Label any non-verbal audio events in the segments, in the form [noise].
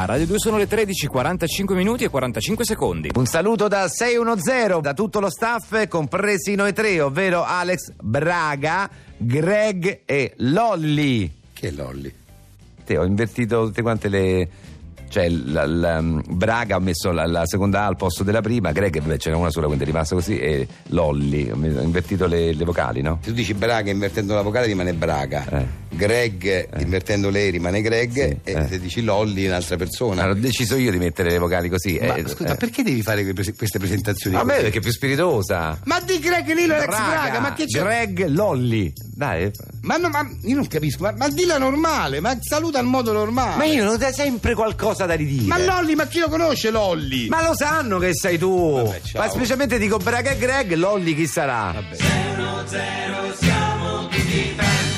A Radio 2 sono le 13, 45 minuti e 45 secondi. Un saluto da 610 da tutto lo staff, compresi noi tre, ovvero Alex Braga, Greg e Lolli. Che Lolli? Te ho invertito tutte quante le. Cioè, la, la- Braga ha messo la, la seconda A al posto della prima, Greg, beh, c'era una sola, quindi è rimasto così, e Lolli. Ho invertito le, le vocali, no? Se tu dici Braga invertendo la vocale rimane Braga. Eh. Greg invertendo lei rimane Greg. Sì, e eh. se dici Lolli è un'altra persona. Allora, ho deciso io di mettere le vocali così. Ma eh, scusa, eh. perché devi fare queste presentazioni? A me perché è più spiritosa. Ma di Greg Lilo ex Braga, ma che c'è? Greg Lolli. Dai. Ma, no, ma io non capisco, ma, ma dilla normale, ma saluta al modo normale. Ma io non dai sempre qualcosa da ridire. Ma Lolli, ma chi lo conosce Lolli? Ma lo sanno che sei tu. Vabbè. Ma specialmente dico Braga e Greg, Lolli chi sarà?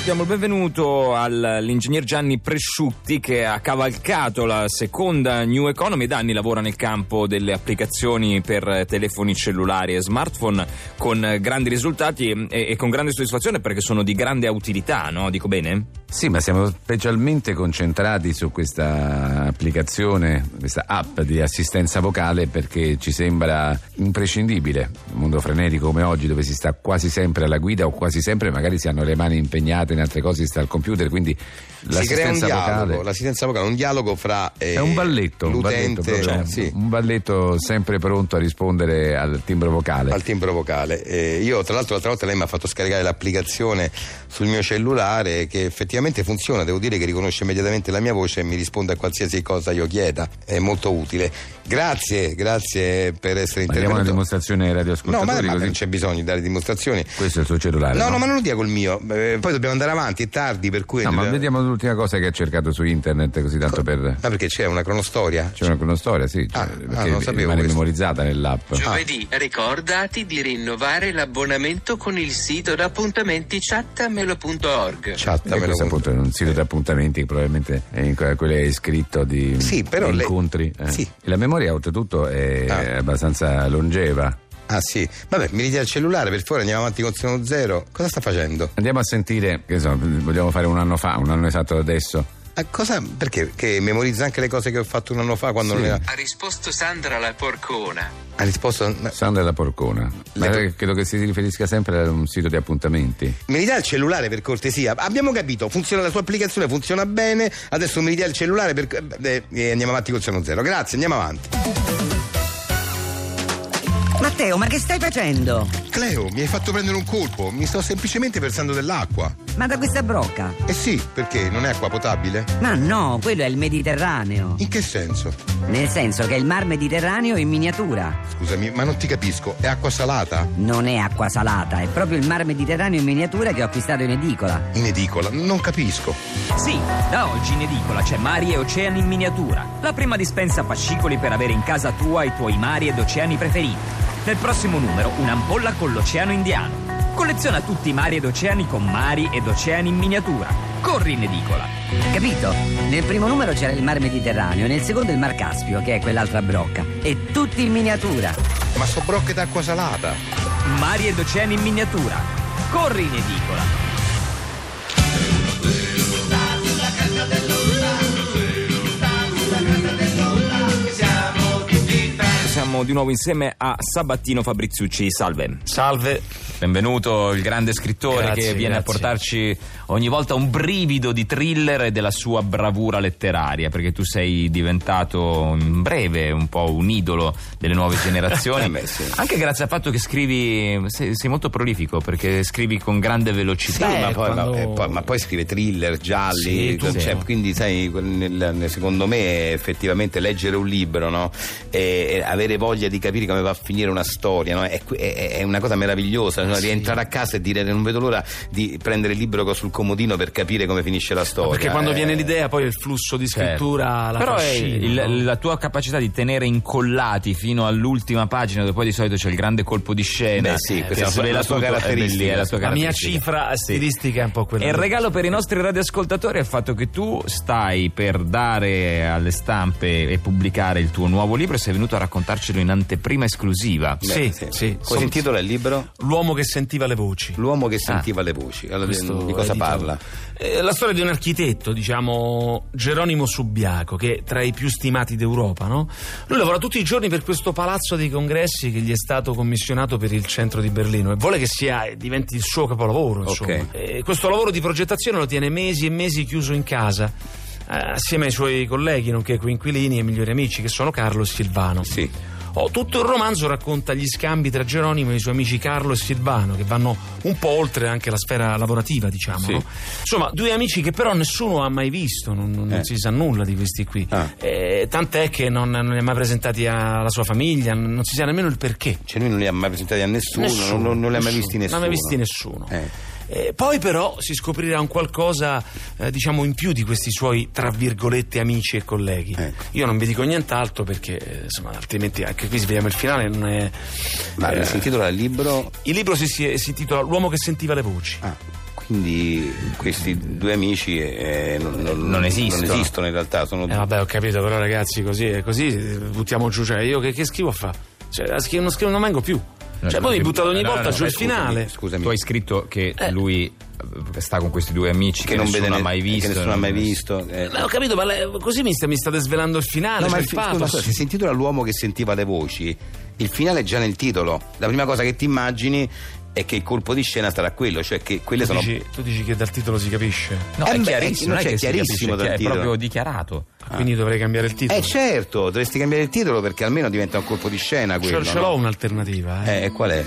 Diamo il benvenuto all'ingegner Gianni Presciutti che ha cavalcato la seconda New Economy. Da anni lavora nel campo delle applicazioni per telefoni cellulari e smartphone con grandi risultati e, e con grande soddisfazione perché sono di grande utilità, no? Dico bene? Sì, ma siamo specialmente concentrati su questa applicazione, questa app di assistenza vocale perché ci sembra imprescindibile. Un mondo frenetico come oggi dove si sta quasi sempre alla guida o quasi sempre magari si hanno le mani impegnate in altre cose, si sta al computer, quindi si crea un dialogo, vocale l'assistenza vocale, un dialogo fra eh, è un balletto, un balletto, l'utente, proprio, sì, un balletto sempre pronto a rispondere al timbro vocale. al timbro vocale. Eh, io, tra l'altro, l'altra volta lei mi ha fatto scaricare l'applicazione sul mio cellulare che effettivamente funziona. Devo dire che riconosce immediatamente la mia voce e mi risponde a qualsiasi cosa io chieda. È molto utile. Grazie, grazie per essere Ma diamo una intervenuto. dimostrazione ai No, ma, radioascoltatori ma non c'è bisogno di dare dimostrazioni. Questo è il suo cellulare. No, no, ma non lo dia col mio. Eh, poi dobbiamo andare avanti, è tardi, per cui. No, ma dobbiamo- vediamo l'ultima cosa che ha cercato su internet, così tanto per. Ah, perché c'è una cronostoria? C'è una cronostoria, sì, Ah, cioè, ah, perché non sapevo rimane questo. memorizzata nell'app. Giovedì ricordati di rinnovare l'abbonamento con il sito d'appuntamenti chattamelo.org. Chattamelo questo appunto è un sito di appuntamenti che probabilmente è in que- quello è scritto di Sì, incontri. eh. Sì. E la memoria oltretutto è Ah. abbastanza longeva. Ah sì, vabbè, mi ritira il cellulare, per favore andiamo avanti con Sono Zero. Cosa sta facendo? Andiamo a sentire, che so, vogliamo fare un anno fa, un anno esatto da adesso. Ah, cosa? Perché? Che memorizza anche le cose che ho fatto un anno fa quando Sì. non era. Ha risposto Sandra la porcona. Ha risposto. ma- Sandra la Porcona. Ma Le- credo che si riferisca sempre a un sito di appuntamenti. Mi ridà il cellulare per cortesia. Abbiamo capito, funziona la sua applicazione, funziona bene. Adesso mi ridà il cellulare per. eh, eh, andiamo avanti con Sono Zero. Grazie, andiamo avanti. Matteo, ma che stai facendo? Cleo, mi hai fatto prendere un colpo. Mi sto semplicemente versando dell'acqua. Ma da questa brocca? Eh sì, perché non è acqua potabile? Ma no, quello è il Mediterraneo. In che senso? Nel senso che è il mar Mediterraneo in miniatura. Scusami, ma non ti capisco. È acqua salata? Non è acqua salata, è proprio il mar Mediterraneo in miniatura che ho acquistato in edicola. In edicola? Non capisco. Sì, da oggi in edicola c'è Mari e Oceani in miniatura. La prima dispensa fascicoli per avere in casa tua i tuoi mari ed oceani preferiti. Nel prossimo numero un'ampolla con l'oceano indiano. Colleziona tutti i mari ed oceani con mari ed oceani in miniatura. Corri in edicola. Capito? Nel primo numero c'era il mar Mediterraneo, nel secondo il mar Caspio, che è quell'altra brocca. E tutti in miniatura. Ma so brocche d'acqua salata. Mari ed oceani in miniatura. Corri in edicola. Siamo di nuovo insieme a Sabattino Fabriziucci. Salve. Salve. Benvenuto, il grande scrittore Grazie, che viene a grazie. portarci ogni volta un brivido di thriller e della sua bravura letteraria, perché tu sei diventato in breve un po' un idolo delle nuove generazioni. Eh [laughs] beh, sì. Anche grazie al fatto che scrivi, sei, sei molto prolifico perché scrivi con grande velocità. Sì, ma, poi, quando- ma- eh, poi- ma poi scrive thriller, gialli, Sì, tutto. cioè, quindi sai, nel- secondo me effettivamente leggere un libro no? e, e avere voglia di capire come va a finire una storia no? è, è- è una cosa meravigliosa, no? rientrare a casa e dire non vedo l'ora di prendere il libro sul comodino per capire come finisce la storia. Perché quando eh. viene l'idea, poi il flusso di Certo. scrittura la Però è trascina, il- la tua capacità di tenere incollati fino all'ultima pagina, dove poi di solito c'è il grande colpo di scena. Beh, sì, eh, questa è la la è caratteristica. la tua La mia cifra Sì. stilistica è un po' quella. E il regalo per i nostri radioascoltatori è il fatto che tu stai per dare alle stampe e pubblicare il tuo nuovo libro e sei venuto a raccontarcelo leggercelo in anteprima esclusiva. Sì, Beh, sì. Come Som- si intitola il libro? L'uomo che sentiva le voci. L'uomo che sentiva le voci. Allora, Questo di cosa editore. parla? Eh, la storia di un architetto, diciamo Geronimo Subiaco, che è tra i più stimati d'Europa, no? Lui lavora tutti i giorni per questo palazzo dei congressi che gli è stato commissionato per il centro di Berlino e vuole che sia e diventi il suo capolavoro, insomma. Ok. E questo lavoro di progettazione lo tiene mesi e mesi chiuso in casa. eh, Assieme ai suoi colleghi, nonché coinquilini e migliori amici, che sono Carlo e Silvano. Sì. Oh, tutto il romanzo racconta gli scambi tra Geronimo e i suoi amici Carlo e Silvano, che vanno un po' oltre anche la sfera lavorativa, diciamo. Sì. no? Insomma, due amici che però nessuno ha mai visto, non, non Eh. si sa nulla di questi qui. Ah. Eh, tant'è che non, non li ha mai presentati alla sua famiglia, non si sa nemmeno il perché. Cioè lui non li ha mai presentati a nessuno, Nessuno, non, non li ha mai visti nessuno. Non ha mai visti nessuno. Eh. Eh, poi però si scoprirà un qualcosa, eh, diciamo, in più di questi suoi, tra virgolette, amici e colleghi. Ecco. Io non vi dico nient'altro perché, eh, insomma, altrimenti anche qui svegliamo il finale. Non è, Ma eh, si intitola il libro? il libro si, si, si intitola L'uomo che sentiva le voci. Ah, quindi questi due amici eh, non, non- Non esistono. non esistono in realtà, sono Eh, vabbè, ho capito, però ragazzi, così, eh, così eh, buttiamo giù. Cioè, io che, che scrivo a fa? Cioè, non scrivo, non vengo più. Cioè, poi mi buttate ogni no, volta il scusami, finale. Scusami. Tu hai scritto che Eh. lui eh, sta con questi due amici che, che non nessuno vede ha ne- mai visto. che nessuno ha non- mai visto. eh. Ma ho capito, ma le- così mi, sta- mi state svelando il finale. No, ma cioè il il fi- scusa, pathos. scusa, se si intitola L'uomo che sentiva le voci, il finale è già nel titolo. La prima cosa che ti immagini è che il colpo di scena sarà quello, cioè che quelle tu, sono. dici, tu dici che dal titolo si capisce? No, Eh, è beh, chiarissimo, non non è si chiarissimo capisce, dal è titolo. proprio dichiarato. Quindi dovrei cambiare il titolo. Eh certo, dovresti cambiare il titolo perché almeno diventa un colpo di scena Ce- quello. ce no? l'ho un'alternativa. Eh. Eh, e qual è?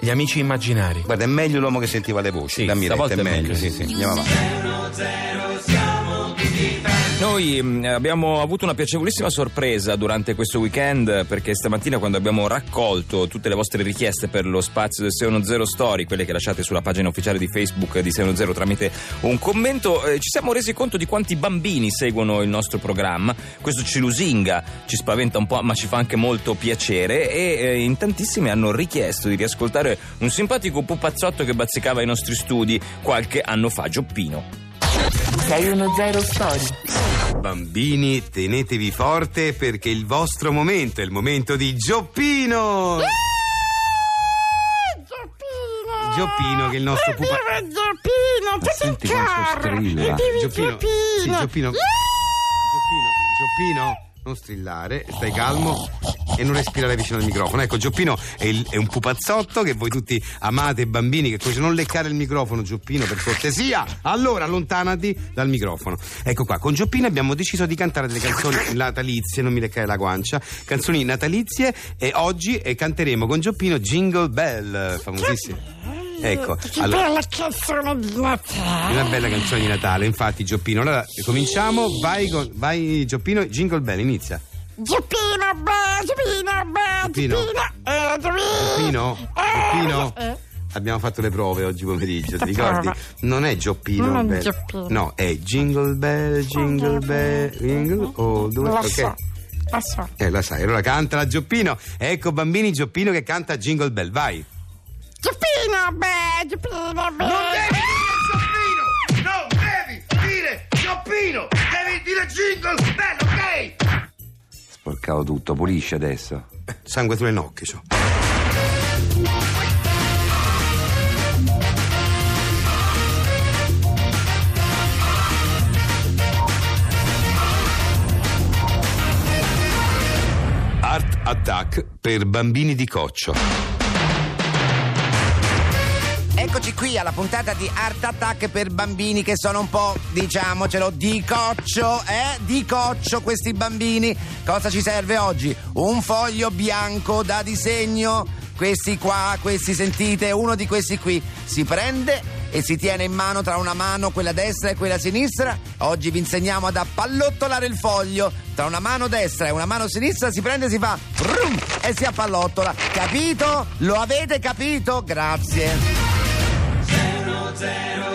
Gli amici immaginari. Guarda, è meglio l'uomo che sentiva le voci. Sì, Dammi retta, è è meglio. meglio, Sì, sì, andiamo avanti. Noi mh, abbiamo avuto una piacevolissima sorpresa durante questo weekend perché stamattina quando abbiamo raccolto tutte le vostre richieste per lo spazio del 610 Story, quelle che lasciate sulla pagina ufficiale di Facebook di 610 tramite un commento, eh, ci siamo resi conto di quanti bambini seguono il nostro programma. Questo ci lusinga, ci spaventa un po', ma ci fa anche molto piacere e eh, in tantissimi hanno richiesto di riascoltare un simpatico pupazzotto che bazzicava i nostri studi qualche anno fa, Gioppino. 610 Story. Bambini, tenetevi forte perché il vostro momento è il momento di Gioppino! Gioppino, che è il nostro pupa. Ma senti quanto strilla. Gioppino, sì, Gioppino. Gioppino, Gioppino, non strillare, stai calmo e non respirare vicino al microfono. Ecco, Gioppino è, il- è un pupazzotto che voi tutti amate, bambini, che cosa non leccare il microfono, Gioppino, per cortesia. Allora, allontanati dal microfono. Ecco qua, con Gioppino abbiamo deciso di cantare delle canzoni natalizie, non mi leccare la guancia, canzoni natalizie e oggi eh, canteremo con Gioppino Jingle Bell, famosissimo. Ecco, Che allora- bella canzone di Natale. una bella canzone di Natale, infatti, Gioppino. Allora, cominciamo. Vai, vai Gioppino, Jingle Bell, inizia. Giuppino, beh, Giuppino, beh, Giuppino. Eh, Giuppino. Gioppino, Eh, Gioppino. eh. Abbiamo fatto le prove oggi pomeriggio, ti ricordi? Non è Gioppino Non è Bell. Gioppino. No, è Jingle Bell, Jingle Bell, Jingle. Oh, due, La ok. so, la so. Eh, la sai, allora canta la Gioppino. Ecco, bambini, Gioppino che canta Jingle Bell, vai. Giuppino, beh, Giuppino, beh. Gioppino! Non devi dire Gioppino! Devi dire Jingle Bell, ok? Sporcavo tutto, pulisci adesso. Sangue sulle nocche, c'ho. Art Attack per bambini di coccio. Eccoci qui alla puntata di Art Attack per bambini che sono un po', diciamocelo, di coccio, eh? Di coccio questi bambini. Cosa ci serve oggi? Un foglio bianco da disegno. Questi qua, questi sentite, uno di questi qui si prende e si tiene in mano tra una mano quella destra e quella sinistra. Oggi vi insegniamo ad appallottolare il foglio. Tra una mano destra e una mano sinistra si prende e si fa brum, e si appallottola. Capito? Lo avete capito? Grazie. Zero. siamo tutti fan